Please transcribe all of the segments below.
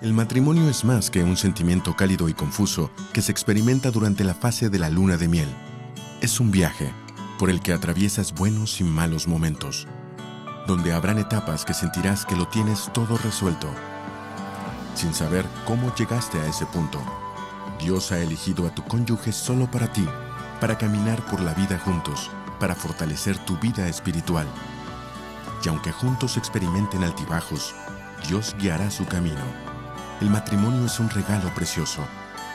El matrimonio es más que un sentimiento cálido y confuso que se experimenta durante la fase de la luna de miel. Es un viaje por el que atraviesas buenos y malos momentos, donde habrán etapas que sentirás que lo tienes todo resuelto, sin saber cómo llegaste a ese punto. Dios ha elegido a tu cónyuge solo para ti, para caminar por la vida juntos, para fortalecer tu vida espiritual. Y aunque juntos experimenten altibajos, Dios guiará su camino el matrimonio es un regalo precioso.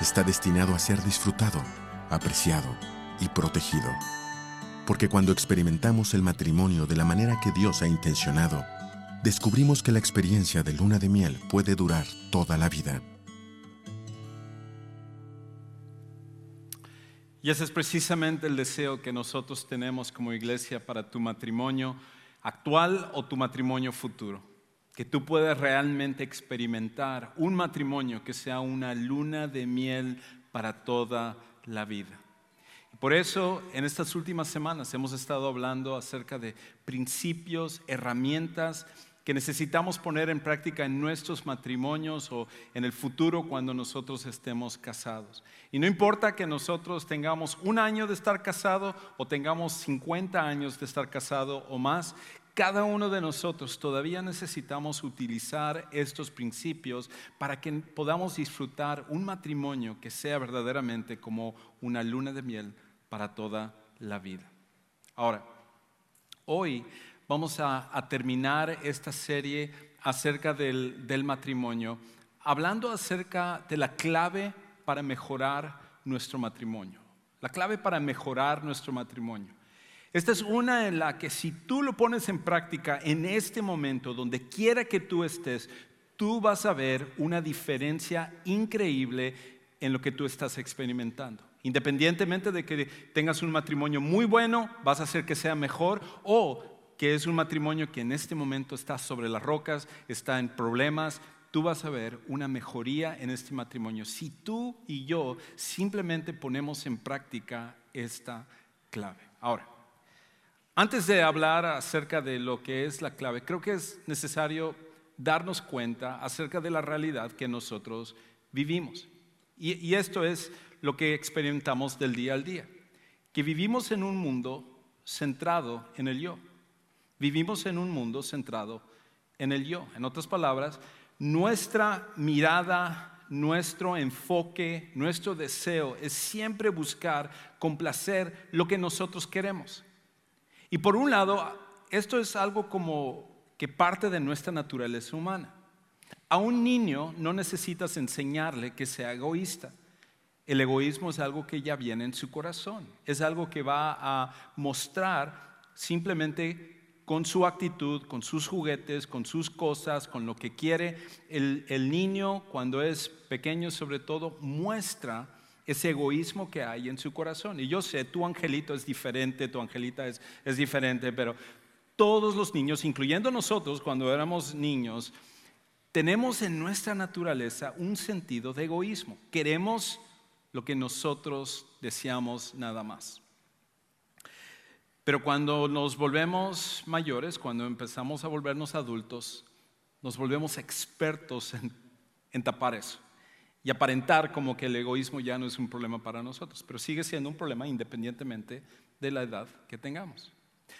Está destinado a ser disfrutado, apreciado y protegido. Porque cuando experimentamos el matrimonio de la manera que Dios ha intencionado, descubrimos que la experiencia de luna de miel puede durar toda la vida. Y ese es precisamente el deseo que nosotros tenemos como iglesia para tu matrimonio actual o tu matrimonio futuro que tú puedas realmente experimentar un matrimonio que sea una luna de miel para toda la vida. Por eso, en estas últimas semanas hemos estado hablando acerca de principios, herramientas que necesitamos poner en práctica en nuestros matrimonios o en el futuro cuando nosotros estemos casados. Y no importa que nosotros tengamos un año de estar casado o tengamos 50 años de estar casado o más, cada uno de nosotros todavía necesitamos utilizar estos principios para que podamos disfrutar un matrimonio que sea verdaderamente como una luna de miel para toda la vida. Ahora, hoy vamos a, terminar esta serie acerca del, del matrimonio, hablando acerca de la clave para mejorar nuestro matrimonio. La clave para mejorar nuestro matrimonio. Esta es una en la que si tú lo pones en práctica en este momento, donde quiera que tú estés, tú vas a ver una diferencia increíble en lo que tú estás experimentando. Independientemente de que tengas un matrimonio muy bueno, vas a hacer que sea mejor o que es un matrimonio que en este momento está sobre las rocas, está en problemas, tú vas a ver una mejoría en este matrimonio si tú y yo simplemente ponemos en práctica esta clave. Ahora, antes de hablar acerca de lo que es la clave, creo que es necesario darnos cuenta acerca de la realidad que nosotros vivimos. Y, esto es lo que experimentamos del día al día, que vivimos en un mundo centrado en el yo. Vivimos en un mundo centrado en el yo. En otras palabras, nuestra mirada, nuestro enfoque, nuestro deseo es siempre buscar complacer lo que nosotros queremos. Y por un lado, esto es algo como que parte de nuestra naturaleza humana. A un niño no necesitas enseñarle que sea egoísta. El egoísmo es algo que ya viene en su corazón. Es algo que va a mostrar simplemente con su actitud, con sus juguetes, con sus cosas, con lo que quiere. El, el niño, cuando es pequeño sobre todo, muestra ese egoísmo que hay en su corazón. Y yo sé, tu angelito es diferente, tu angelita es, es diferente, pero todos los niños, incluyendo nosotros cuando éramos niños, tenemos en nuestra naturaleza un sentido de egoísmo. Queremos lo que nosotros deseamos nada más. Pero cuando nos volvemos mayores, cuando empezamos a volvernos adultos, nos volvemos expertos en tapar eso y aparentar como que el egoísmo ya no es un problema para nosotros, pero sigue siendo un problema independientemente de la edad que tengamos.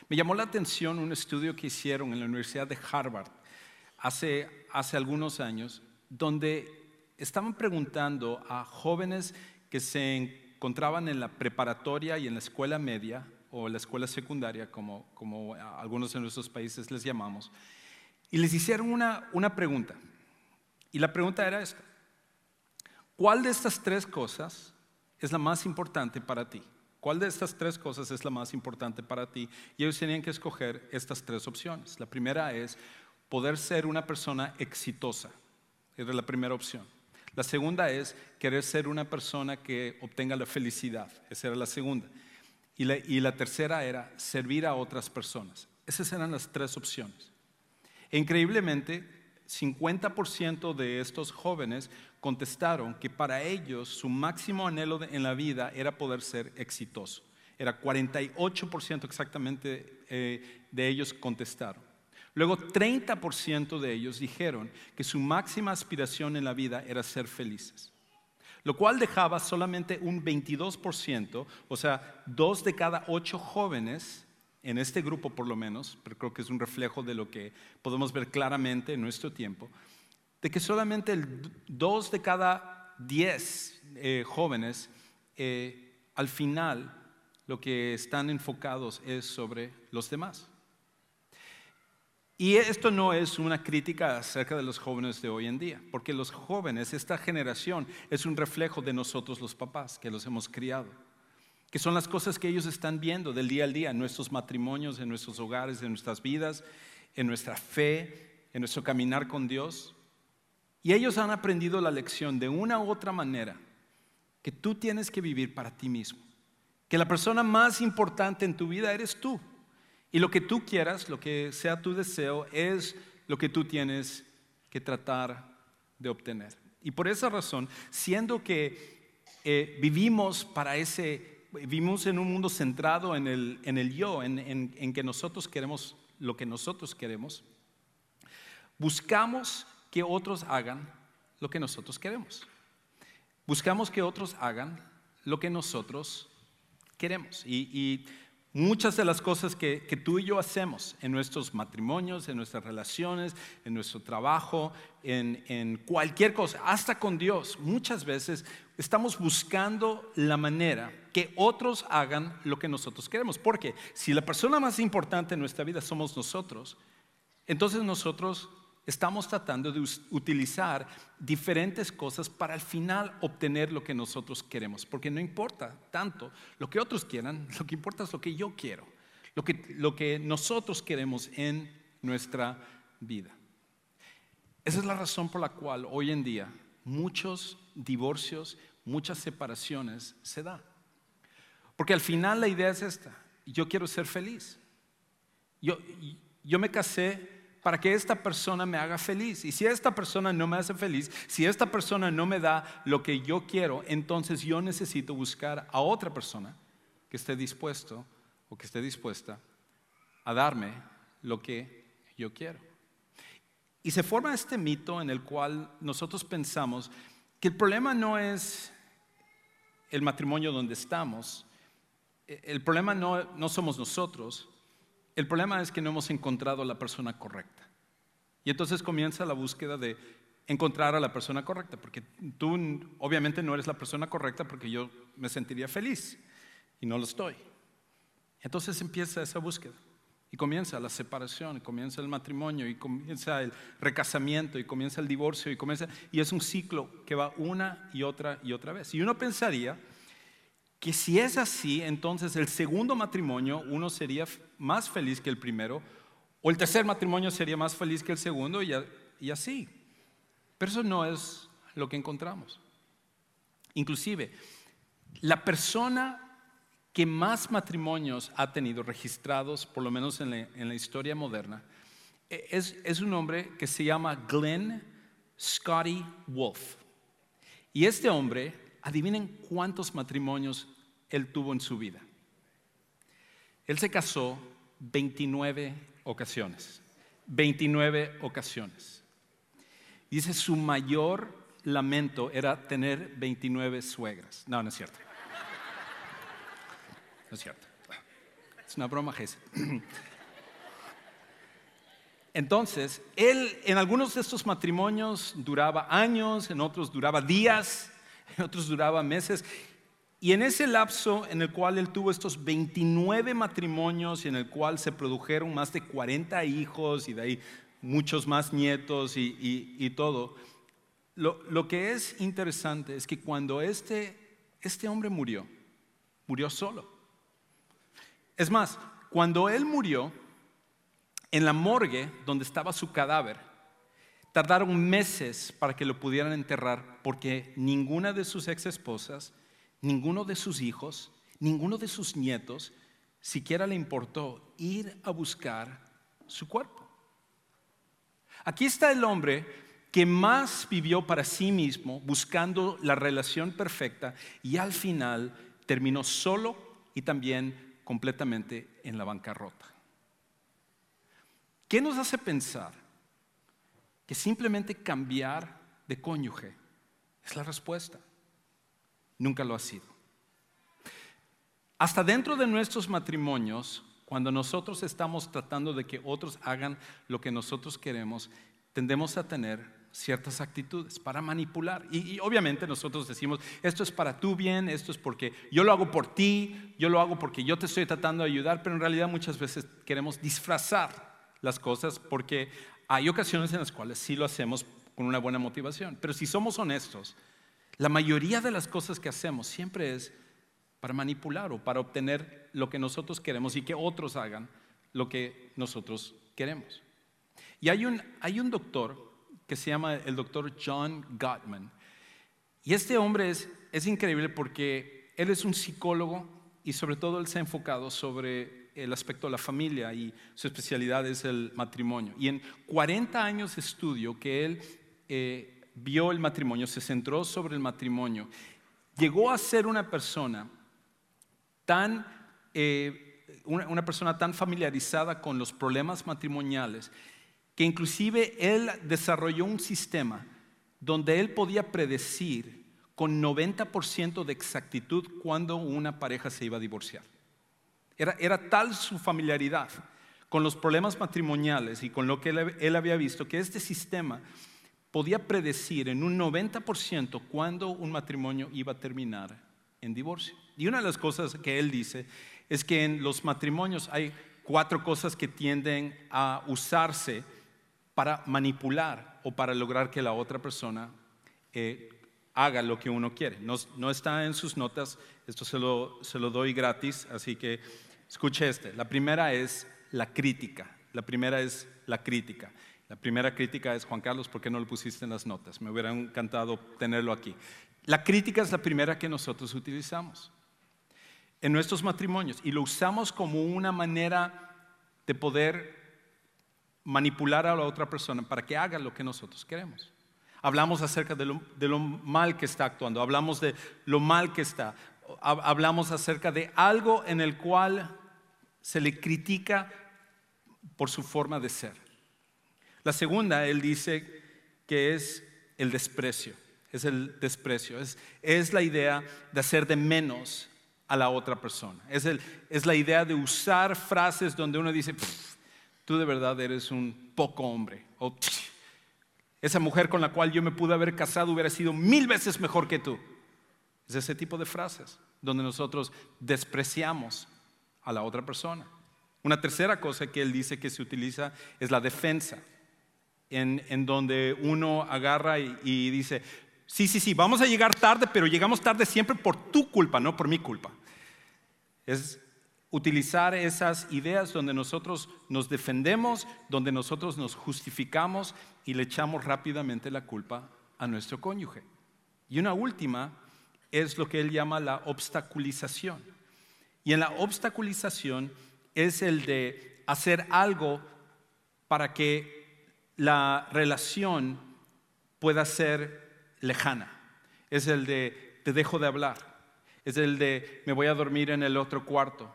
Me llamó la atención un estudio que hicieron en la Universidad de Harvard hace, hace algunos años, donde estaban preguntando a jóvenes que se encontraban en la preparatoria y en la escuela media o la escuela secundaria, como, como algunos de nuestros países les llamamos, y les hicieron una, una pregunta. Y la pregunta era esta. ¿Cuál de estas tres cosas es la más importante para ti? ¿Cuál de estas tres cosas es la más importante para ti? Y ellos tenían que escoger estas tres opciones. La primera es poder ser una persona exitosa. Era la primera opción. La segunda es querer ser una persona que obtenga la felicidad. Esa era la segunda. Y la, y la tercera era servir a otras personas. Esas eran las tres opciones. E increíblemente, 50% de estos jóvenes contestaron que para ellos su máximo anhelo en la vida era poder ser exitoso. Era 48% exactamente eh, de ellos contestaron. Luego 30% de ellos dijeron que su máxima aspiración en la vida era ser felices, lo cual dejaba solamente un 22%, o sea, dos de cada ocho jóvenes en este grupo por lo menos, pero creo que es un reflejo de lo que podemos ver claramente en nuestro tiempo, de que solamente el dos de cada diez eh, jóvenes eh, al final lo que están enfocados es sobre los demás. Y esto no es una crítica acerca de los jóvenes de hoy en día, porque los jóvenes, esta generación, es un reflejo de nosotros los papás que los hemos criado, que son las cosas que ellos están viendo del día al día en nuestros matrimonios, en nuestros hogares, en nuestras vidas, en nuestra fe, en nuestro caminar con Dios. Y ellos han aprendido la lección de una u otra manera que tú tienes que vivir para ti mismo, que la persona más importante en tu vida eres tú. Y lo que tú quieras, lo que sea tu deseo, es lo que tú tienes que tratar de obtener. Y por esa razón, siendo que eh, vivimos para ese, vivimos en un mundo centrado en el, en el yo, en, en que nosotros queremos lo que nosotros queremos, buscamos que otros hagan lo que nosotros queremos. Buscamos que otros hagan lo que nosotros queremos. Y, Muchas de las cosas que, tú y yo hacemos en nuestros matrimonios, en nuestras relaciones, en nuestro trabajo, en, en, cualquier cosa, hasta con Dios, muchas veces estamos buscando la manera que otros hagan lo que nosotros queremos. Porque si la persona más importante en nuestra vida somos nosotros, entonces nosotros estamos tratando de utilizar diferentes cosas para al final obtener lo que nosotros queremos, porque no importa tanto lo que otros quieran, lo que importa es lo que yo quiero, lo que, lo que nosotros queremos en nuestra vida. Esa es la razón por la cual hoy en día muchos divorcios, muchas separaciones se dan. Porque al final la idea es esta, yo quiero ser feliz. Yo, yo me casé para que esta persona me haga feliz. Y si esta persona no me hace feliz, si esta persona no me da lo que yo quiero, entonces yo necesito buscar a otra persona que esté dispuesto o que esté dispuesta a darme lo que yo quiero. Y se forma este mito en el cual nosotros pensamos que el problema no es el matrimonio donde estamos, el problema no, no somos nosotros, el problema es que no hemos encontrado la persona correcta. Y entonces comienza la búsqueda de encontrar a la persona correcta, porque tú obviamente no eres la persona correcta porque yo me sentiría feliz y no lo estoy. Entonces empieza esa búsqueda y comienza la separación, y comienza el matrimonio y comienza el recasamiento y comienza el divorcio y comienza y es un ciclo que va una y otra y otra vez. Y uno pensaría que si es así, entonces el segundo matrimonio uno sería más feliz que el primero, o el tercer matrimonio sería más feliz que el segundo y, así. Pero eso no es lo que encontramos. Inclusive, la persona que más matrimonios ha tenido registrados, por lo menos en la, historia moderna, e, es, es, un hombre que se llama Glenn Scotty Wolf. Y este hombre, adivinen cuántos matrimonios él tuvo en su vida. Él se casó 29 ocasiones. 29 ocasiones. Dice, su mayor lamento era tener 29 suegras. No, no es cierto. No es cierto. Es una broma, Jesse. Entonces, él en algunos de estos matrimonios duraba años, en otros duraba días, otros duraba meses. Y en ese lapso en el cual él tuvo estos 29 matrimonios y en el cual se produjeron más de 40 hijos y de ahí muchos más nietos y, todo, lo, que es interesante es que cuando este, este hombre murió, murió solo. Es más, cuando él murió, en la morgue donde estaba su cadáver, tardaron meses para que lo pudieran enterrar porque ninguna de sus ex esposas ninguno de sus hijos, ninguno de sus nietos, siquiera le importó ir a buscar su cuerpo. Aquí está el hombre que más vivió para sí mismo buscando la relación perfecta y al final terminó solo y también completamente en la bancarrota. ¿Qué nos hace pensar que simplemente cambiar de cónyuge es la respuesta? Nunca lo ha sido. Hasta dentro de nuestros matrimonios, cuando nosotros estamos tratando de que otros hagan lo que nosotros queremos, tendemos a tener ciertas actitudes para manipular. Y, obviamente nosotros decimos, esto es para tu bien, esto es porque yo lo hago por ti, yo lo hago porque yo te estoy tratando de ayudar, pero en realidad muchas veces queremos disfrazar las cosas porque hay ocasiones en las cuales sí lo hacemos con una buena motivación. Pero si somos honestos, la mayoría de las cosas que hacemos siempre es para manipular o para obtener lo que nosotros queremos y que otros hagan lo que nosotros queremos. Y hay un, hay un doctor que se llama el doctor John Gottman. Y este hombre es, es increíble porque él es un psicólogo y sobre todo él se ha enfocado sobre el aspecto de la familia y su especialidad es el matrimonio. Y en 40 años de estudio que él eh, vio el matrimonio, se centró sobre el matrimonio, llegó a ser una persona tan, eh, una persona tan familiarizada con los problemas matrimoniales que inclusive él desarrolló un sistema donde él podía predecir con 90% de exactitud cuando una pareja se iba a divorciar. Era, era, tal su familiaridad con los problemas matrimoniales y con lo que él, había visto que este sistema podía predecir en un 90% cuándo un matrimonio iba a terminar en divorcio. Y una de las cosas que él dice es que en los matrimonios hay cuatro cosas que tienden a usarse para manipular o para lograr que la otra persona eh, haga lo que uno quiere. No, está en sus notas, esto se lo, se lo doy gratis, así que escuche este. La primera es la crítica. La primera es la crítica. La primera crítica es, Juan Carlos, ¿por qué no lo pusiste en las notas? Me hubiera encantado tenerlo aquí. La crítica es la primera que nosotros utilizamos en nuestros matrimonios y lo usamos como una manera de poder manipular a la otra persona para que haga lo que nosotros queremos. Hablamos acerca de lo, mal que está actuando, hablamos de lo mal que está, hablamos acerca de algo en el cual se le critica por su forma de ser. La segunda, él dice que es el desprecio, es el desprecio, es, la idea de hacer de menos a la otra persona, es, es la idea de usar frases donde uno dice, tú de verdad eres un poco hombre. O, esa mujer con la cual yo me pude haber casado hubiera sido mil veces mejor que tú. Es ese tipo de frases donde nosotros despreciamos a la otra persona. Una tercera cosa que él dice que se utiliza es la defensa, en, donde uno agarra y, y dice, sí, sí, sí, vamos a llegar tarde, pero llegamos tarde siempre por tu culpa, no por mi culpa. Es utilizar esas ideas donde nosotros nos defendemos, donde nosotros nos justificamos y le echamos rápidamente la culpa a nuestro cónyuge. Y una última es lo que él llama la obstaculización. Y en la obstaculización es el de hacer algo para que la relación pueda ser lejana. Es el de te dejo de hablar. Es el de me voy a dormir en el otro cuarto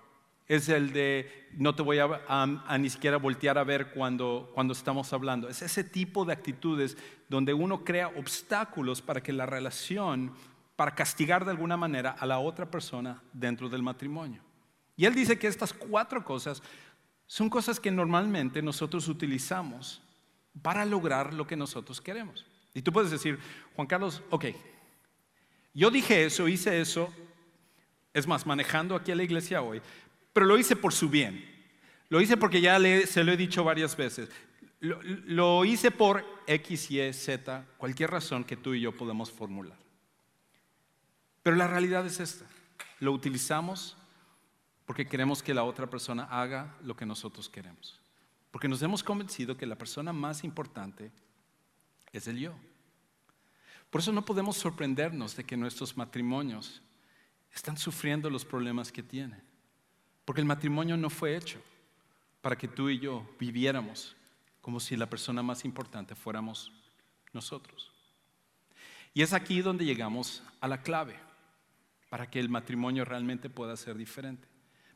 es el de no te voy a, ni siquiera voltear a ver cuando, cuando estamos hablando. Es ese tipo de actitudes donde uno crea obstáculos para que la relación, para castigar de alguna manera a la otra persona dentro del matrimonio. Y él dice que estas cuatro cosas son cosas que normalmente nosotros utilizamos para lograr lo que nosotros queremos. Y tú puedes decir, Juan Carlos, ok, yo dije eso, hice eso, es más, manejando aquí a la iglesia hoy, pero lo hice por su bien. Lo hice porque ya se lo he dicho varias veces. Lo, lo, hice por X, Y, Z, cualquier razón que tú y yo podemos formular. Pero la realidad es esta. Lo utilizamos porque queremos que la otra persona haga lo que nosotros queremos. Porque nos hemos convencido que la persona más importante es el yo. Por eso no podemos sorprendernos de que nuestros matrimonios están sufriendo los problemas que tienen. Porque el matrimonio no fue hecho para que tú y yo viviéramos como si la persona más importante fuéramos nosotros. Y es aquí donde llegamos a la clave para que el matrimonio realmente pueda ser diferente.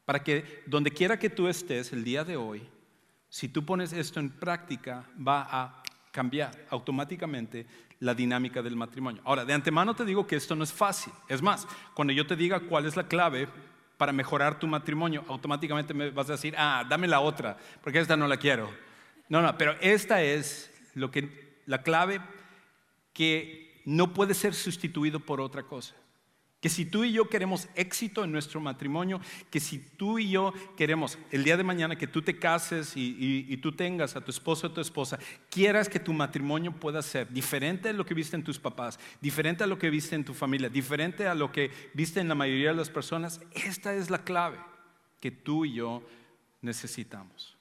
Para que donde quiera que tú estés el día de hoy, si tú pones esto en práctica, va a cambiar automáticamente la dinámica del matrimonio. Ahora, de antemano te digo que esto no es fácil. Es más, cuando yo te diga cuál es la clave para mejorar tu matrimonio, automáticamente me vas a decir, ah, dame la otra, porque esta no la quiero. No, no, pero esta es lo que, la clave que no puede ser sustituido por otra cosa. Que si tú y yo queremos éxito en nuestro matrimonio, que si tú y yo queremos el día de mañana que tú te cases y, tú tengas a tu esposo o tu esposa, quieras que tu matrimonio pueda ser diferente a lo que viste en tus papás, diferente a lo que viste en tu familia, diferente a lo que viste en la mayoría de las personas, esta es la clave que tú y yo necesitamos.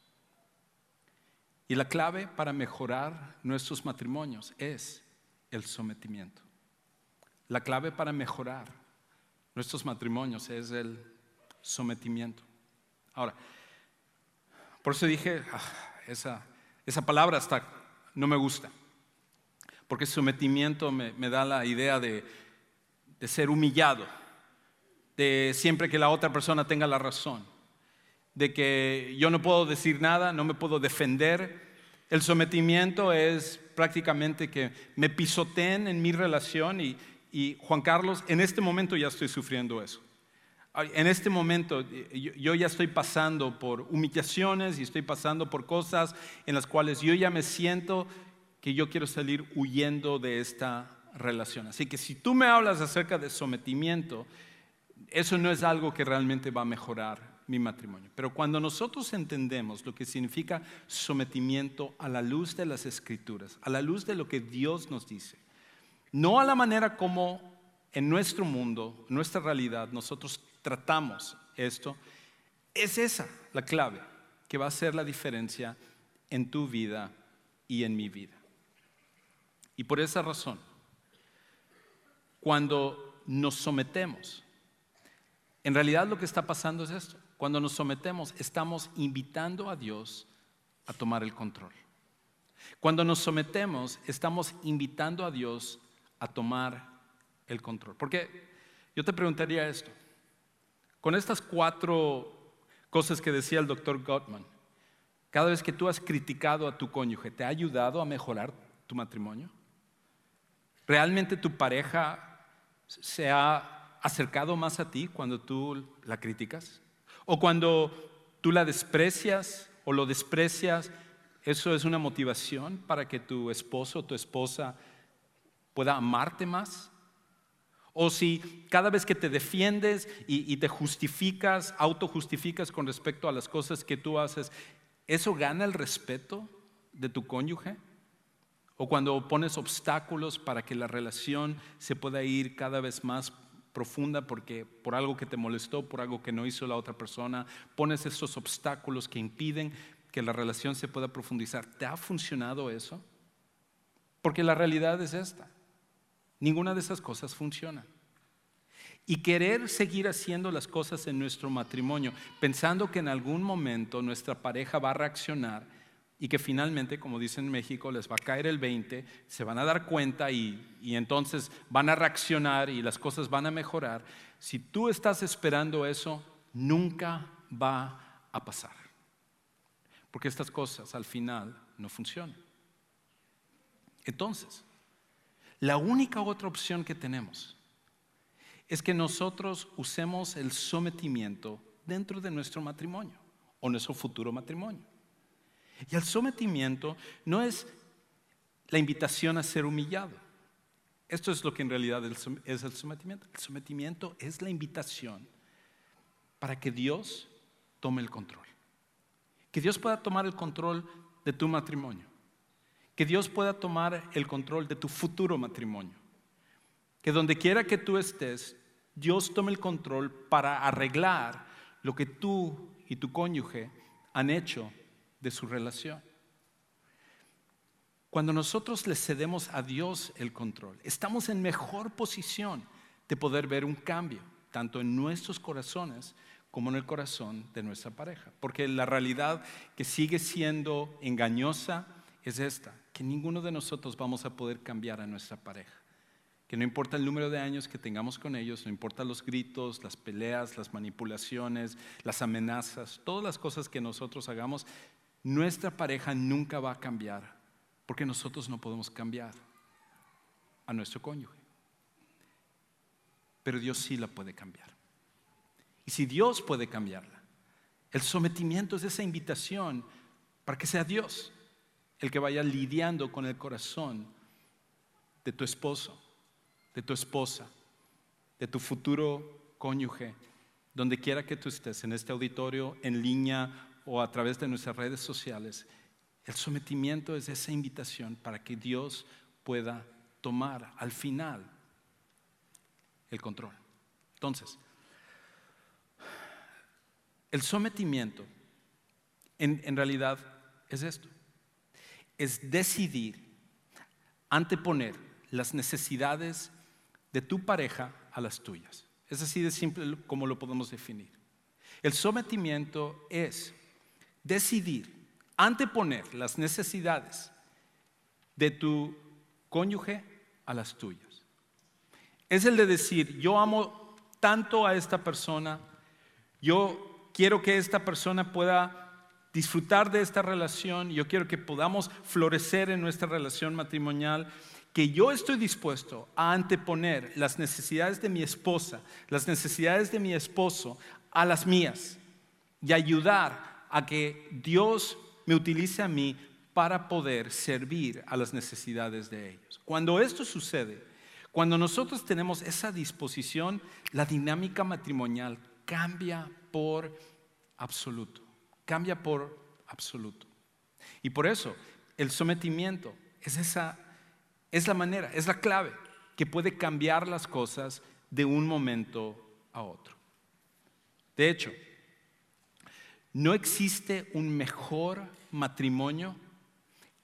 Y la clave para mejorar nuestros matrimonios es el sometimiento. La clave para mejorar nuestros matrimonios es el sometimiento. Ahora, por eso dije, ah, esa, esa, palabra hasta no me gusta, porque sometimiento me, me da la idea de, de ser humillado, de siempre que la otra persona tenga la razón, de que yo no puedo decir nada, no me puedo defender. El sometimiento es prácticamente que me pisoteen en mi relación y, y Juan Carlos, en este momento ya estoy sufriendo eso. En este momento yo ya estoy pasando por humillaciones y estoy pasando por cosas en las cuales yo ya me siento que yo quiero salir huyendo de esta relación. Así que si tú me hablas acerca de sometimiento, eso no es algo que realmente va a mejorar mi matrimonio. Pero cuando nosotros entendemos lo que significa sometimiento a la luz de las escrituras, a la luz de lo que Dios nos dice, no a la manera como en nuestro mundo, nuestra realidad, nosotros tratamos esto. Es esa la clave que va a hacer la diferencia en tu vida y en mi vida. Y por esa razón, cuando nos sometemos, en realidad lo que está pasando es esto. Cuando nos sometemos, estamos invitando a Dios a tomar el control. Cuando nos sometemos, estamos invitando a Dios tomar el control. Porque yo te preguntaría esto, con estas cuatro cosas que decía el doctor Gottman, cada vez que tú has criticado a tu cónyuge, ¿te ha ayudado a mejorar tu matrimonio? ¿Realmente tu pareja se ha acercado más a ti cuando tú la criticas? ¿O cuando tú la desprecias o lo desprecias, eso es una motivación para que tu esposo o tu esposa pueda amarte más? O si cada vez que te defiendes y, te justificas, autojustificas con respecto a las cosas que tú haces, ¿eso gana el respeto de tu cónyuge? O cuando pones obstáculos para que la relación se pueda ir cada vez más profunda porque por algo que te molestó, por algo que no hizo la otra persona, pones esos obstáculos que impiden que la relación se pueda profundizar. ¿Te ha funcionado eso? Porque la realidad es esta. Ninguna de esas cosas funciona. Y querer seguir haciendo las cosas en nuestro matrimonio, pensando que en algún momento nuestra pareja va a reaccionar y que finalmente, como dicen en México, les va a caer el 20, se van a dar cuenta y, y entonces van a reaccionar y las cosas van a mejorar. Si tú estás esperando eso, nunca va a pasar. Porque estas cosas al final no funcionan. Entonces, la única otra opción que tenemos es que nosotros usemos el sometimiento dentro de nuestro matrimonio o nuestro futuro matrimonio. Y el sometimiento no es la invitación a ser humillado. Esto es lo que en realidad es el sometimiento. El sometimiento es la invitación para que Dios tome el control. Que Dios pueda tomar el control de tu matrimonio que Dios pueda tomar el control de tu futuro matrimonio. Que donde quiera que tú estés, Dios tome el control para arreglar lo que tú y tu cónyuge han hecho de su relación. Cuando nosotros le cedemos a Dios el control, estamos en mejor posición de poder ver un cambio, tanto en nuestros corazones como en el corazón de nuestra pareja. Porque la realidad que sigue siendo engañosa es esta que ninguno de nosotros vamos a poder cambiar a nuestra pareja. Que no importa el número de años que tengamos con ellos, no importa los gritos, las peleas, las manipulaciones, las amenazas, todas las cosas que nosotros hagamos, nuestra pareja nunca va a cambiar porque nosotros no podemos cambiar a nuestro cónyuge. Pero Dios sí la puede cambiar. Y si Dios puede cambiarla, el sometimiento es esa invitación para que sea Dios el que vaya lidiando con el corazón de tu esposo, de tu esposa, de tu futuro cónyuge, donde quiera que tú estés, en este auditorio, en línea o a través de nuestras redes sociales. El sometimiento es esa invitación para que Dios pueda tomar al final el control. Entonces, el sometimiento en, en realidad es esto es decidir anteponer las necesidades de tu pareja a las tuyas. Es así de simple como lo podemos definir. El sometimiento es decidir anteponer las necesidades de tu cónyuge a las tuyas. Es el de decir, yo amo tanto a esta persona, yo quiero que esta persona pueda disfrutar de esta relación, yo quiero que podamos florecer en nuestra relación matrimonial, que yo estoy dispuesto a anteponer las necesidades de mi esposa, las necesidades de mi esposo a las mías y ayudar a que Dios me utilice a mí para poder servir a las necesidades de ellos. Cuando esto sucede, cuando nosotros tenemos esa disposición, la dinámica matrimonial cambia por absoluto cambia por absoluto. Y por eso el sometimiento es esa es la manera, es la clave que puede cambiar las cosas de un momento a otro. De hecho, no existe un mejor matrimonio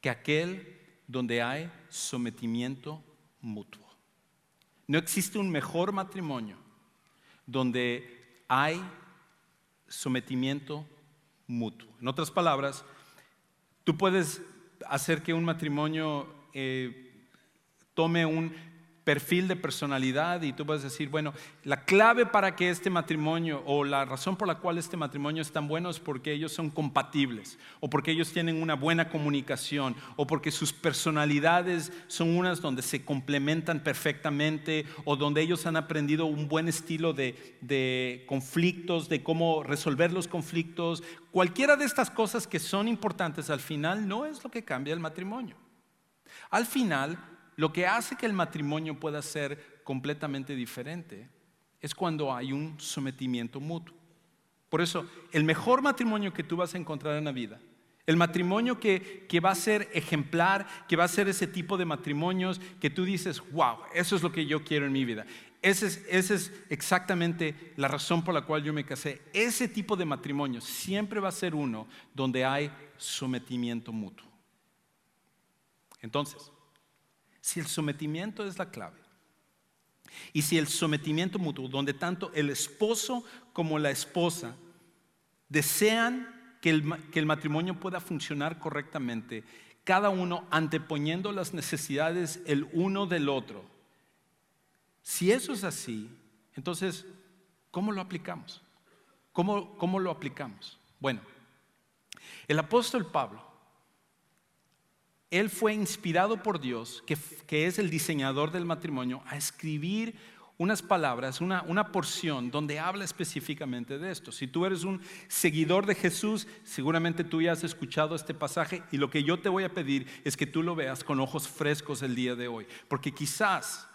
que aquel donde hay sometimiento mutuo. No existe un mejor matrimonio donde hay sometimiento mutuo. En otras palabras, tú puedes hacer que un matrimonio eh, tome un perfil de personalidad y tú puedes decir, bueno, la clave para que este matrimonio o la razón por la cual este matrimonio es tan bueno es porque ellos son compatibles o porque ellos tienen una buena comunicación o porque sus personalidades son unas donde se complementan perfectamente o donde ellos han aprendido un buen estilo de, de conflictos, de cómo resolver los conflictos. Cualquiera de estas cosas que son importantes al final no es lo que cambia el matrimonio. Al final, lo que hace que el matrimonio pueda ser completamente diferente es cuando hay un sometimiento mutuo. Por eso, el mejor matrimonio que tú vas a encontrar en la vida, el matrimonio que, que, va a ser ejemplar, que va a ser ese tipo de matrimonios que tú dices, wow, eso es lo que yo quiero en mi vida. Esa es, ese es exactamente la razón por la cual yo me casé. Ese tipo de matrimonio siempre va a ser uno donde hay sometimiento mutuo. Entonces, si el sometimiento es la clave, y si el sometimiento mutuo, donde tanto el esposo como la esposa desean que el, matrimonio pueda funcionar correctamente, cada uno anteponiendo las necesidades el uno del otro, si eso es así, entonces, ¿cómo lo aplicamos? ¿Cómo, cómo lo aplicamos? Bueno, el apóstol Pablo él fue inspirado por Dios, que, es el diseñador del matrimonio, a escribir unas palabras, una, una, porción donde habla específicamente de esto. Si tú eres un seguidor de Jesús, seguramente tú ya has escuchado este pasaje y lo que yo te voy a pedir es que tú lo veas con ojos frescos el día de hoy, porque quizás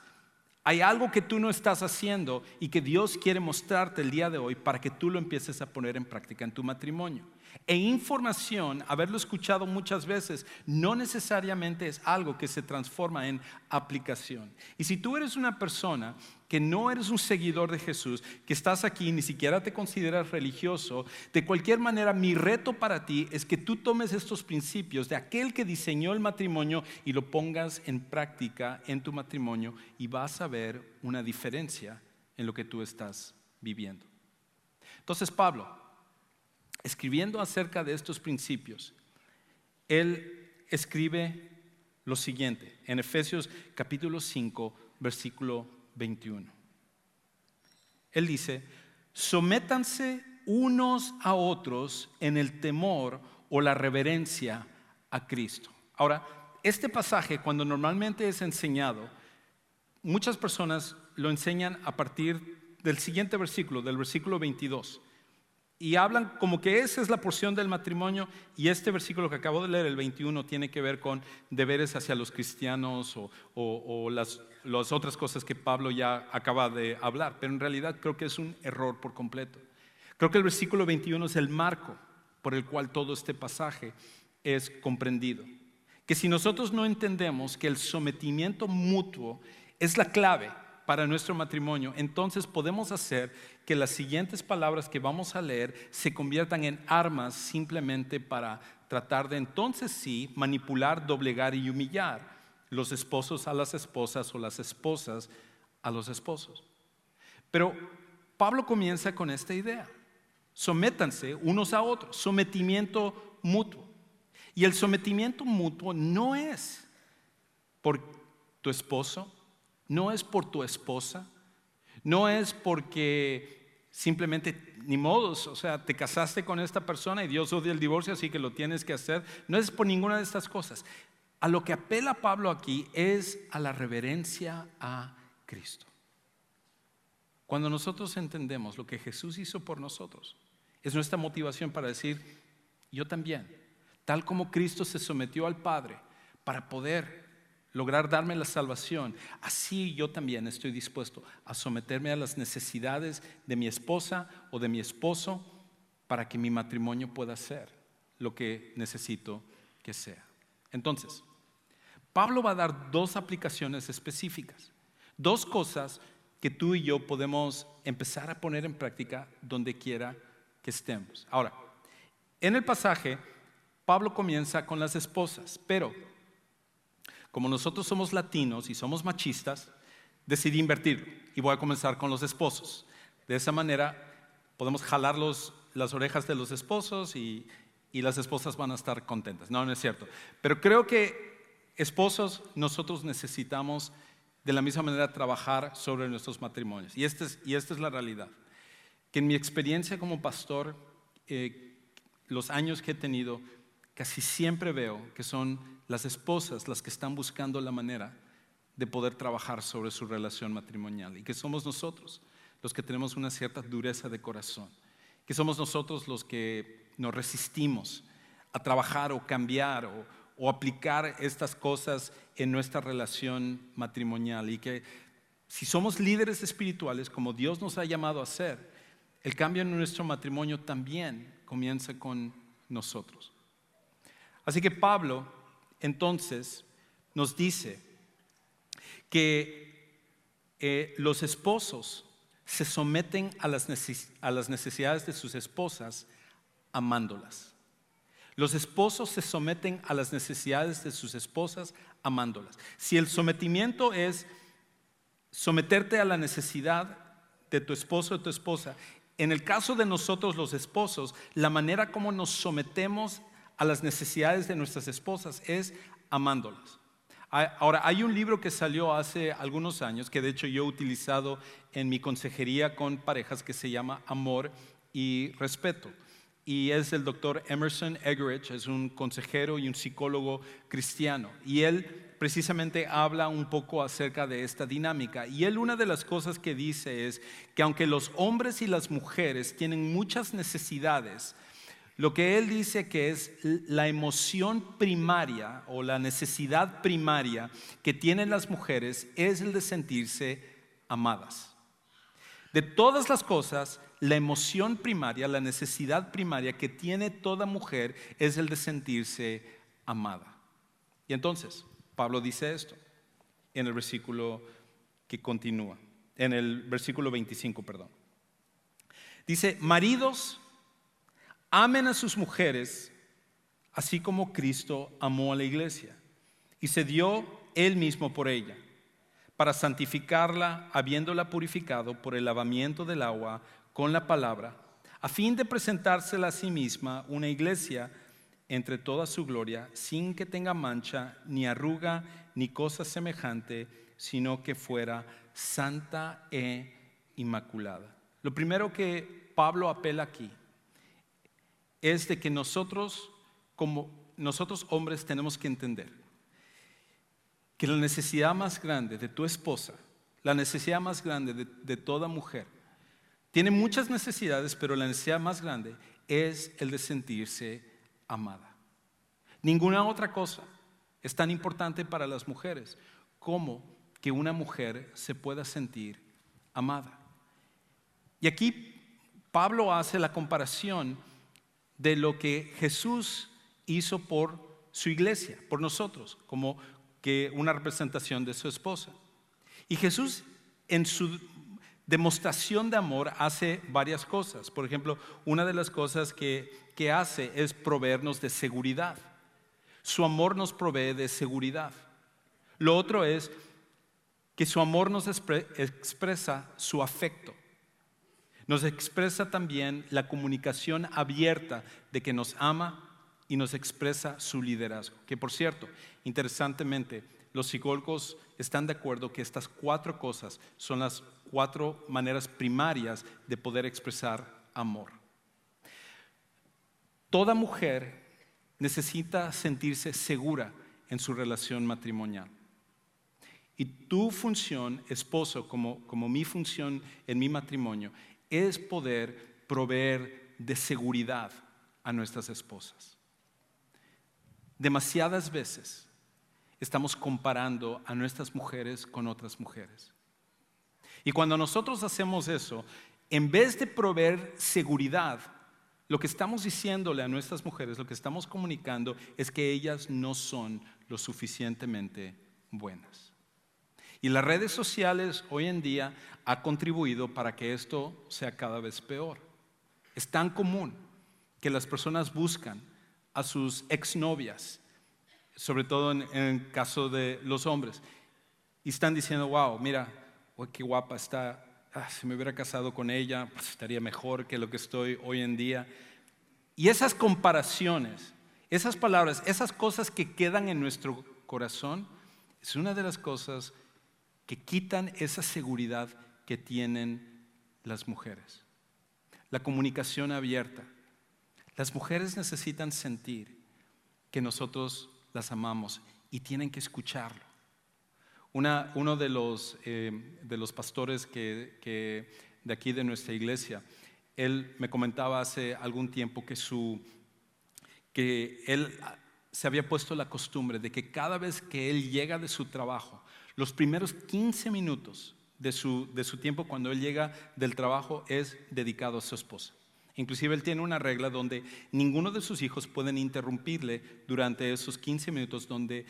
hay algo que tú no estás haciendo y que Dios quiere mostrarte el día de hoy para que tú lo empieces a poner en práctica en tu matrimonio. E información, haberlo escuchado muchas veces, no necesariamente es algo que se transforma en aplicación. Y si tú eres una persona que no eres un seguidor de Jesús, que estás aquí ni siquiera te consideras religioso, de cualquier manera mi reto para ti es que tú tomes estos principios de aquel que diseñó el matrimonio y lo pongas en práctica en tu matrimonio y vas a ver una diferencia en lo que tú estás viviendo. Entonces Pablo, escribiendo acerca de estos principios, él escribe lo siguiente en Efesios capítulo 5, versículo 21. Él dice, sométanse unos a otros en el temor, o la reverencia a Cristo. Ahora, este pasaje, cuando normalmente es enseñado, muchas personas lo enseñan a partir del siguiente versículo, del versículo 22. Y hablan como que esa es la porción del matrimonio y este versículo que acabo de leer, el 21, tiene que ver con deberes hacia los cristianos o, las, otras cosas que Pablo ya acaba de hablar. Pero en realidad creo que es un error por completo. Creo que el versículo 21 es el marco por el cual todo este pasaje es comprendido. Que si nosotros no entendemos que el sometimiento mutuo es la clave para nuestro matrimonio, entonces podemos hacer que las siguientes palabras que vamos a leer se conviertan en armas simplemente para tratar de entonces sí manipular, doblegar y humillar los esposos a las esposas o las esposas a los esposos. Pero Pablo comienza con esta idea. Sométanse unos a otros, sometimiento mutuo. Y el sometimiento mutuo no es por tu esposo, no es por tu esposa, no es porque simplemente ni modos, o sea, te casaste con esta persona y Dios odia el divorcio, así que lo tienes que hacer. No es por ninguna de estas cosas. A lo que apela Pablo aquí es a la reverencia a Cristo. Cuando nosotros entendemos lo que Jesús hizo por nosotros, es nuestra motivación para decir, yo también, tal como Cristo se sometió al Padre para poder lograr darme la salvación, así yo también estoy dispuesto a someterme a las necesidades de mi esposa o de mi esposo para que mi matrimonio pueda ser lo que necesito que sea. Entonces, Pablo va a dar dos aplicaciones específicas, dos cosas que tú y yo podemos empezar a poner en práctica donde quiera que estemos. Ahora, en el pasaje, Pablo comienza con las esposas, pero como nosotros somos latinos y somos machistas, decidí invertir y voy a comenzar con los esposos. De esa manera podemos jalar las orejas de los esposos y, y las esposas van a estar contentas. No, no es cierto. Pero creo que esposos nosotros necesitamos de la misma manera trabajar sobre nuestros matrimonios. Y, este y esta es la realidad que en mi experiencia como pastor, eh, los años que he tenido, casi siempre veo que son las esposas las que están buscando la manera de poder trabajar sobre su relación matrimonial y que somos nosotros los que tenemos una cierta dureza de corazón, que somos nosotros los que nos resistimos a trabajar o cambiar o, o aplicar estas cosas en nuestra relación matrimonial y que si somos líderes espirituales como Dios nos ha llamado a ser, el cambio en nuestro matrimonio también comienza con nosotros. Así que Pablo entonces nos dice que eh, los esposos se someten a las, necesidades de sus esposas amándolas. Los esposos se someten a las necesidades de sus esposas amándolas. Si el sometimiento es someterte a la necesidad de tu esposo o de tu esposa, en el caso de nosotros los esposos, la manera como nos sometemos a las necesidades de nuestras esposas es amándolas. Ahora, hay un libro que salió hace algunos años, que de hecho yo he utilizado en mi consejería con parejas, que se llama Amor y Respeto. Y es el doctor Emerson Eggerichs, es un consejero y un psicólogo cristiano. Y él precisamente habla un poco acerca de esta dinámica. Y él una de las cosas que dice es que aunque los hombres y las mujeres tienen muchas necesidades, lo que él dice que es la emoción primaria o la necesidad primaria que tienen las mujeres es el de sentirse amadas. De todas las cosas, la emoción primaria, la necesidad primaria que tiene toda mujer es el de sentirse amada. Y entonces, Pablo dice esto en el versículo que continúa, en el versículo 25, perdón. Dice, maridos, amen a sus mujeres, así como Cristo amó a la iglesia y se dio él mismo por ella, para santificarla, habiéndola purificado por el lavamiento del agua con la palabra, a fin de presentársela a sí misma una iglesia entre toda su gloria, sin que tenga mancha, ni arruga, ni cosa semejante, sino que fuera santa e inmaculada. Lo primero que Pablo apela aquí es de que nosotros como nosotros hombres tenemos que entender que la necesidad más grande de tu esposa, la necesidad más grande de, de toda mujer, tiene muchas necesidades, pero la necesidad más grande es el de sentirse amada. Ninguna otra cosa es tan importante para las mujeres como que una mujer se pueda sentir amada. Y aquí Pablo hace la comparación de lo que Jesús hizo por su iglesia, por nosotros, como que una representación de su esposa. Y Jesús en su demostración de amor hace varias cosas. Por ejemplo, una de las cosas que, que hace es proveernos de seguridad. Su amor nos provee de seguridad. Lo otro es que su amor nos expresa su afecto. Nos expresa también la comunicación abierta de que nos ama y nos expresa su liderazgo. Que por cierto, interesantemente, los psicólogos están de acuerdo que estas cuatro cosas son las cuatro maneras primarias de poder expresar amor. Toda mujer necesita sentirse segura en su relación matrimonial. Y tu función, esposo, como, como mi función en mi matrimonio, es poder proveer de seguridad a nuestras esposas. Demasiadas veces estamos comparando a nuestras mujeres con otras mujeres. Y cuando nosotros hacemos eso, en vez de proveer seguridad, lo que estamos diciéndole a nuestras mujeres, lo que estamos comunicando es que ellas no son lo suficientemente buenas. Y las redes sociales hoy en día ha contribuido para que esto sea cada vez peor. Es tan común que las personas buscan a sus exnovias, sobre todo en, el caso de los hombres, y están diciendo, wow, mira, qué guapa está, ah, si me hubiera casado con ella, pues estaría mejor que lo que estoy hoy en día. Y esas comparaciones, esas palabras, esas cosas que quedan en nuestro corazón, es una de las cosas que quitan esa seguridad que tienen las mujeres. La comunicación abierta. Las mujeres necesitan sentir que nosotros las amamos y tienen que escucharlo uno de los, eh, de los pastores que, de aquí de nuestra iglesia, él me comentaba hace algún tiempo que, su, que él se había puesto la costumbre de que cada vez que él llega de su trabajo, los primeros 15 minutos de su, de su tiempo cuando él llega del trabajo es dedicado a su esposa. Inclusive él tiene una regla donde ninguno de sus hijos pueden interrumpirle durante esos 15 minutos donde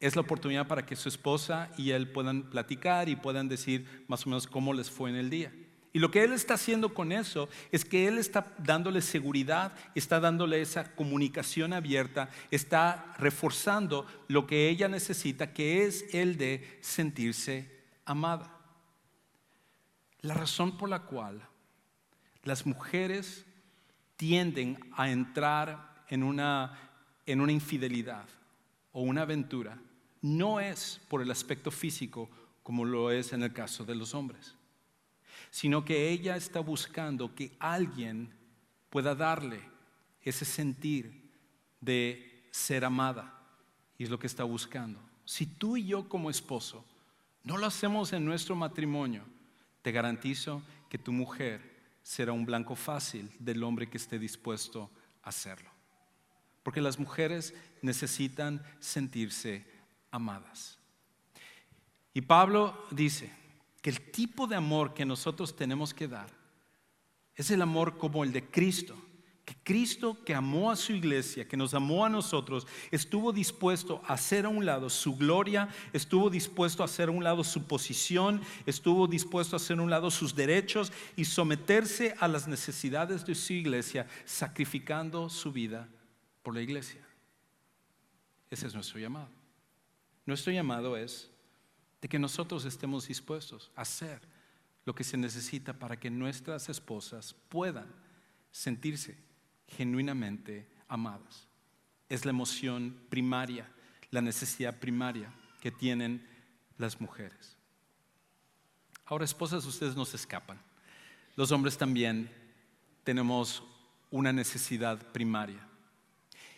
es la oportunidad para que su esposa y él puedan platicar y puedan decir más o menos cómo les fue en el día. Y lo que él está haciendo con eso es que él está dándole seguridad, está dándole esa comunicación abierta, está reforzando lo que ella necesita, que es el de sentirse amada. La razón por la cual las mujeres tienden a entrar en una, en una infidelidad o una aventura no es por el aspecto físico como lo es en el caso de los hombres, sino que ella está buscando que alguien pueda darle ese sentir de ser amada, y es lo que está buscando. Si tú y yo como esposo no lo hacemos en nuestro matrimonio, te garantizo que tu mujer será un blanco fácil del hombre que esté dispuesto a hacerlo. Porque las mujeres necesitan sentirse amadas. Y Pablo dice que el tipo de amor que nosotros tenemos que dar es el amor como el de Cristo. Que Cristo que amó a su iglesia, que nos amó a nosotros, estuvo dispuesto a hacer a un lado su gloria, estuvo dispuesto a hacer a un lado su posición, estuvo dispuesto a hacer a un lado sus derechos y someterse a las necesidades de su iglesia, sacrificando su vida por la iglesia. Ese es nuestro llamado. Nuestro llamado es de que nosotros estemos dispuestos a hacer lo que se necesita para que nuestras esposas puedan sentirse genuinamente amadas. Es la emoción primaria, la necesidad primaria que tienen las mujeres. Ahora, esposas, ustedes no se escapan. Los hombres también tenemos una necesidad primaria.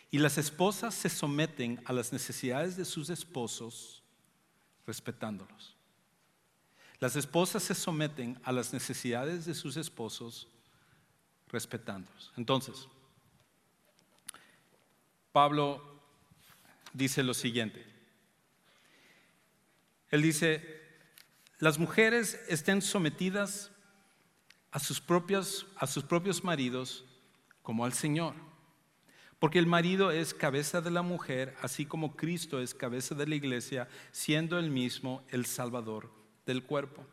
Y las esposas se someten a las necesidades de sus esposos respetándolos. Las esposas se someten a las necesidades de sus esposos respetándolos. Entonces, Pablo dice lo siguiente. Él dice, las mujeres estén sometidas a sus propios, a sus propios maridos como al Señor. Porque el marido es cabeza de la mujer, así como Cristo es cabeza de la iglesia, siendo el mismo el Salvador del cuerpo.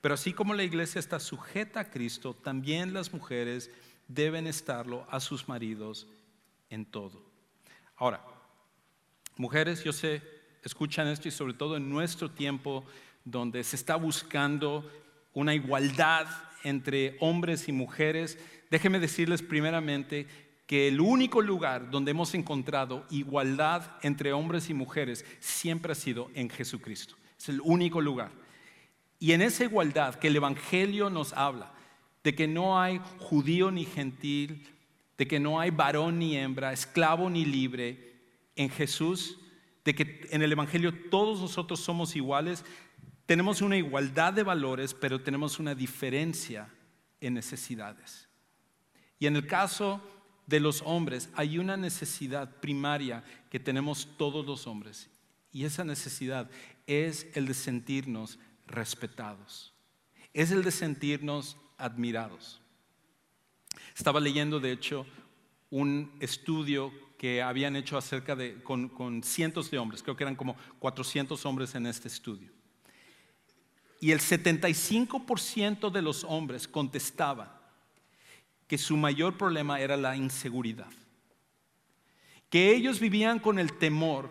Pero así como la iglesia está sujeta a Cristo, también las mujeres deben estarlo a sus maridos en todo. Ahora, mujeres, yo sé, escuchan esto y sobre todo en nuestro tiempo donde se está buscando una igualdad entre hombres y mujeres, déjenme decirles primeramente que el único lugar donde hemos encontrado igualdad entre hombres y mujeres siempre ha sido en Jesucristo. Es el único lugar. Y en esa igualdad que el Evangelio nos habla, de que no hay judío ni gentil, de que no hay varón ni hembra, esclavo ni libre, en Jesús, de que en el Evangelio todos nosotros somos iguales, tenemos una igualdad de valores, pero tenemos una diferencia en necesidades. Y en el caso de los hombres hay una necesidad primaria que tenemos todos los hombres. Y esa necesidad es el de sentirnos respetados. Es el de sentirnos admirados. Estaba leyendo, de hecho, un estudio que habían hecho acerca de, con, con cientos de hombres, creo que eran como 400 hombres en este estudio. Y el 75% de los hombres contestaban que su mayor problema era la inseguridad. Que ellos vivían con el temor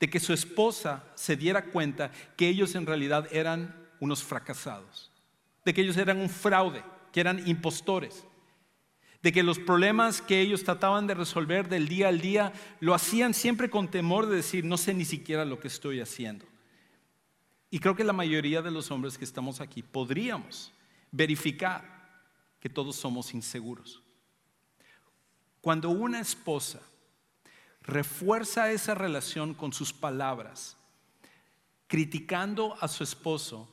de que su esposa se diera cuenta que ellos en realidad eran unos fracasados, de que ellos eran un fraude, que eran impostores, de que los problemas que ellos trataban de resolver del día al día lo hacían siempre con temor de decir, no sé ni siquiera lo que estoy haciendo. Y creo que la mayoría de los hombres que estamos aquí podríamos verificar que todos somos inseguros. Cuando una esposa refuerza esa relación con sus palabras, criticando a su esposo,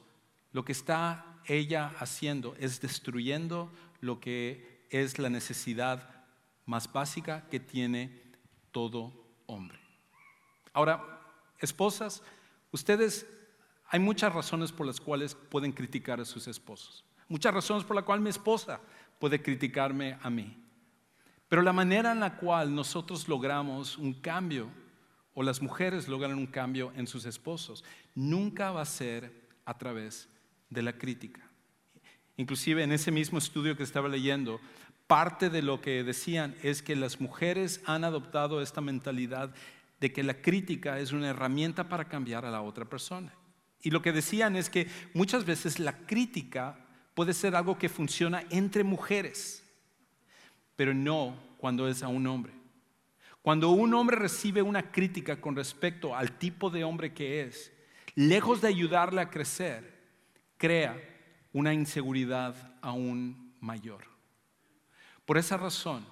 lo que está ella haciendo es destruyendo lo que es la necesidad más básica que tiene todo hombre. Ahora, esposas, ustedes, hay muchas razones por las cuales pueden criticar a sus esposos. Muchas razones por las cuales mi esposa puede criticarme a mí. Pero la manera en la cual nosotros logramos un cambio, o las mujeres logran un cambio en sus esposos, nunca va a ser a través de la crítica. Inclusive en ese mismo estudio que estaba leyendo, parte de lo que decían es que las mujeres han adoptado esta mentalidad de que la crítica es una herramienta para cambiar a la otra persona. Y lo que decían es que muchas veces la crítica puede ser algo que funciona entre mujeres, pero no cuando es a un hombre. Cuando un hombre recibe una crítica con respecto al tipo de hombre que es, lejos de ayudarle a crecer, crea una inseguridad aún mayor. Por esa razón,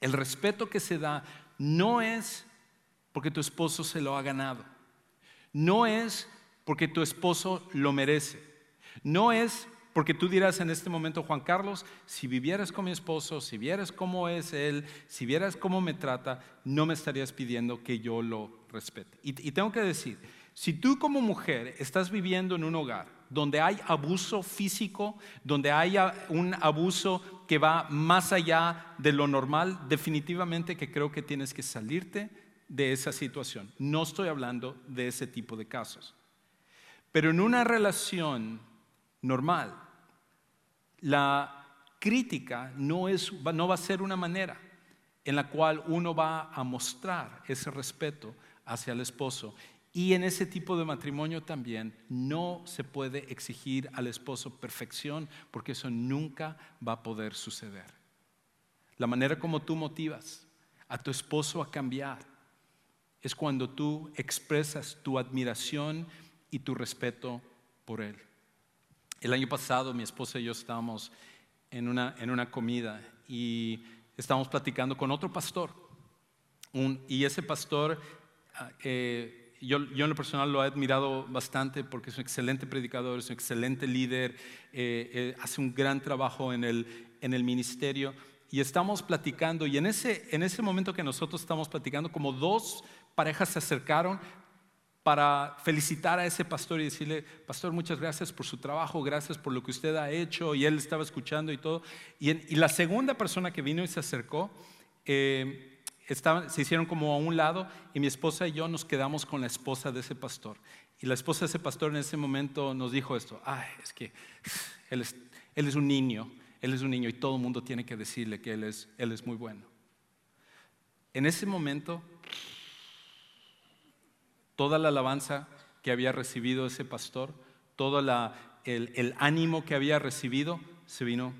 el respeto que se da no es porque tu esposo se lo ha ganado, no es porque tu esposo lo merece, no es porque tú dirás en este momento, Juan Carlos, si vivieras con mi esposo, si vieras cómo es él, si vieras cómo me trata, no me estarías pidiendo que yo lo respete. Y, tengo que decir, si tú como mujer estás viviendo en un hogar donde hay abuso físico, donde hay un abuso que va más allá de lo normal, definitivamente que creo que tienes que salirte de esa situación. No estoy hablando de ese tipo de casos. Pero en una relación normal, la crítica no, no va a ser una manera en la cual uno va a mostrar ese respeto hacia el esposo. Y en ese tipo de matrimonio también no se puede exigir al esposo perfección porque eso nunca va a poder suceder. La manera como tú motivas a tu esposo a cambiar es cuando tú expresas tu admiración y tu respeto por él. El año pasado mi esposa y yo estábamos en una, en una comida y estábamos platicando con otro pastor y ese pastor, ah, eh, yo, en lo personal lo he admirado bastante porque es un excelente predicador, es un excelente líder, eh, eh, hace un gran trabajo en el, en el ministerio. Y estamos platicando, y en ese, en ese momento que nosotros estamos platicando, como dos parejas se acercaron para felicitar a ese pastor y decirle, pastor, muchas gracias por su trabajo, gracias por lo que usted ha hecho, y él estaba escuchando y todo. Y, la segunda persona que vino y se acercó, eh, se hicieron como a un lado y mi esposa y yo nos quedamos con la esposa de ese pastor. Y la esposa de ese pastor en ese momento nos dijo esto, ay, es que él es, él es un niño, él es un niño y todo el mundo tiene que decirle que él es, él es muy bueno. En ese momento toda la alabanza que había recibido ese pastor, todo el, el ánimo que había recibido, se vino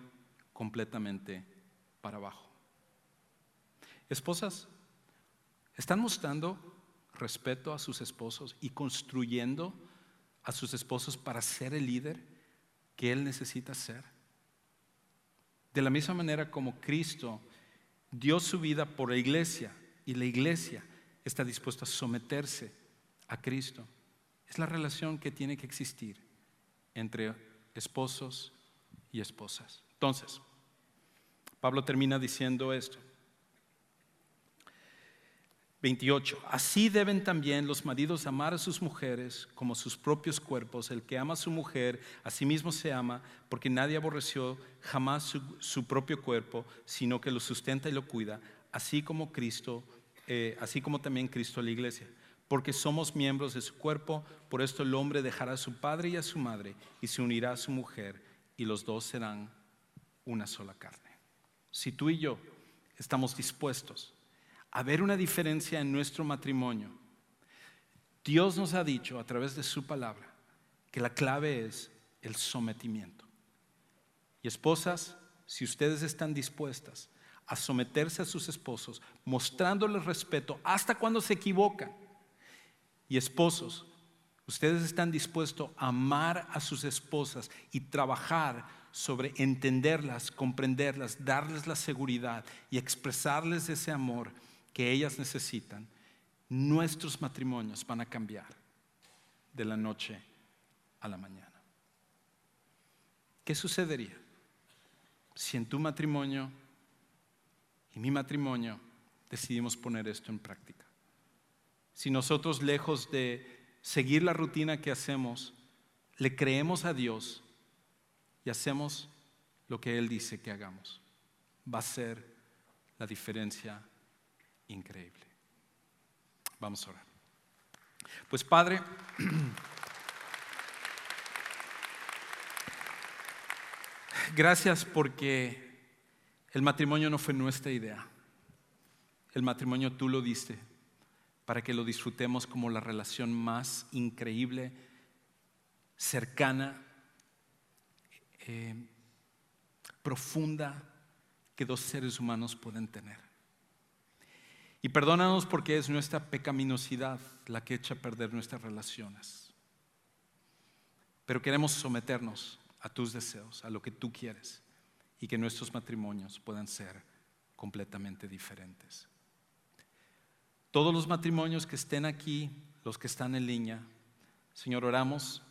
completamente para abajo. Esposas, ¿están mostrando respeto a sus esposos y construyendo a sus esposos para ser el líder que él necesita ser? De la misma manera como Cristo dio su vida por la iglesia y la iglesia está dispuesta a someterse a Cristo. Es la relación que tiene que existir entre esposos y esposas. Entonces, Pablo termina diciendo esto. 28. Así deben también los maridos amar a sus mujeres como sus propios cuerpos. El que ama a su mujer, a sí mismo se ama, porque nadie aborreció jamás su, propio cuerpo, sino que lo sustenta y lo cuida, así como Cristo, eh, así como también Cristo a la iglesia porque somos miembros de su cuerpo, por esto el hombre dejará a su padre y a su madre y se unirá a su mujer y los dos serán una sola carne. Si tú y yo estamos dispuestos a ver una diferencia en nuestro matrimonio, Dios nos ha dicho a través de su palabra que la clave es el sometimiento. Y esposas, si ustedes están dispuestas a someterse a sus esposos, mostrándoles respeto hasta cuando se equivocan, y esposos, ustedes están dispuestos a amar a sus esposas y trabajar sobre entenderlas, comprenderlas, darles la seguridad y expresarles ese amor que ellas necesitan, nuestros matrimonios van a cambiar de la noche a la mañana. ¿Qué sucedería si en tu matrimonio y mi matrimonio decidimos poner esto en práctica? Si nosotros lejos de seguir la rutina que hacemos, le creemos a Dios y hacemos lo que Él dice que hagamos, va a ser la diferencia increíble. Vamos a orar. Pues Padre, gracias porque el matrimonio no fue nuestra idea. El matrimonio tú lo diste para que lo disfrutemos como la relación más increíble, cercana, eh, profunda que dos seres humanos pueden tener. Y perdónanos porque es nuestra pecaminosidad la que echa a perder nuestras relaciones. Pero queremos someternos a tus deseos, a lo que tú quieres, y que nuestros matrimonios puedan ser completamente diferentes. Todos los matrimonios que estén aquí, los que están en línea, Señor, oramos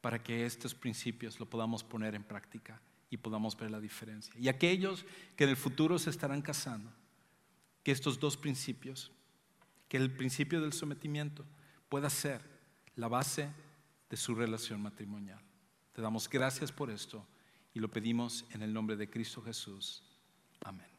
para que estos principios lo podamos poner en práctica y podamos ver la diferencia. Y aquellos que en el futuro se estarán casando, que estos dos principios, que el principio del sometimiento pueda ser la base de su relación matrimonial. Te damos gracias por esto y lo pedimos en el nombre de Cristo Jesús. Amén.